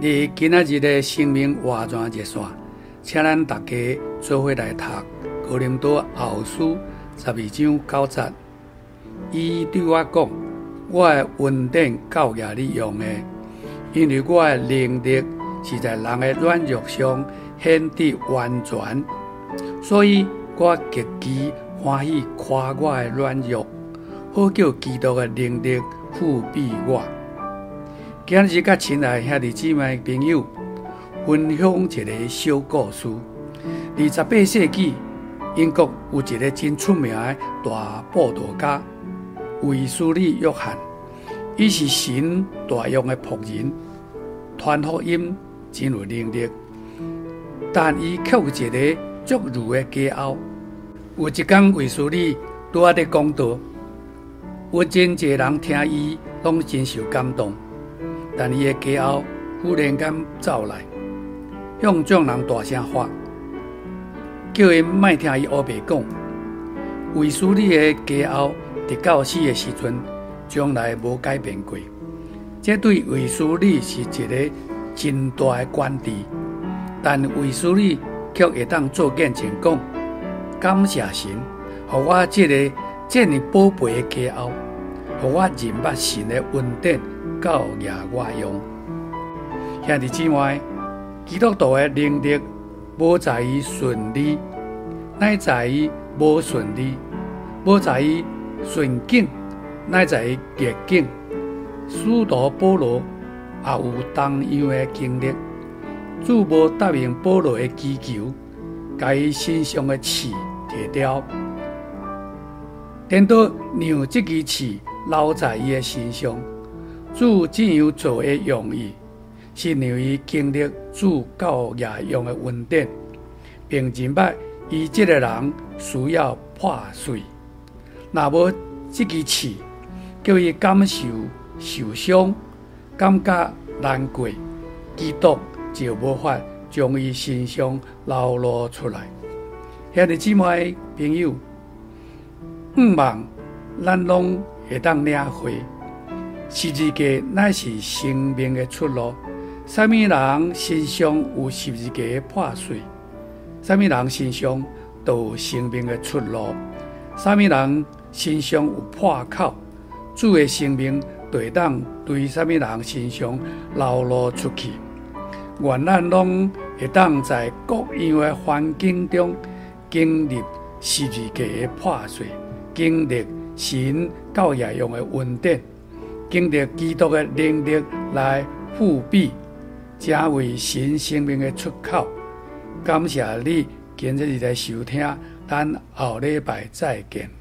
伫今仔日的生命活泉热线，请咱大家做伙来读哥林多后书十二章九节。伊对我讲：“我的恩典够额你用的，因为我的能力是在人的软弱上显得完全，所以我极其欢喜夸我的软弱，好叫基督的能力覆庇我。”今日甲亲爱兄弟姊妹朋友分享一个小故事。二十八世纪，英国有一个真出名的大布道家维斯利约翰，伊是神大用的仆人，传福音真有能力，但伊却有一个作儒的家后。有一天，维斯利拄啊伫讲道，有真侪人听伊，拢真受感动。但伊的家后忽然间走来，向众人大声喊，叫因莫听伊乌白讲。卫斯理个家后伫到死的时阵，从来无改变过。这对卫斯理是一个真大的关注。但卫斯理却会当做见证讲，感谢神，互我这个这么宝贝的家后，互我认捌神的恩典。够额我用，兄弟姊妹，基督徒的能力无在于顺利，乃在于无顺利；无在于顺境，乃在于逆境。使徒保罗也有同样的经历，主无答应保罗的祈求，把伊身上的刺剃掉，等到让这支刺留在伊的身上。主怎样做的用意，是让伊经历主够额用的恩典，并明白伊即个人需要破碎。若无即支刺，叫伊感受受伤，感觉难过，基督就无法将伊身上流露出来。兄弟姊妹朋友，毋忘咱拢会当领会。十字架乃是生命的出路。什么人身上有十字架的破碎，什么人身上都有生命的出路。什么人身上有破口，主的生命就会当对什么人身上流露出去。愿咱拢会当在各样的环境中经历十字架的破碎，经历神够也用的恩典。经历基督的能力来复辟，成为新生命的出口。感谢你今日的收听，咱后礼拜再见。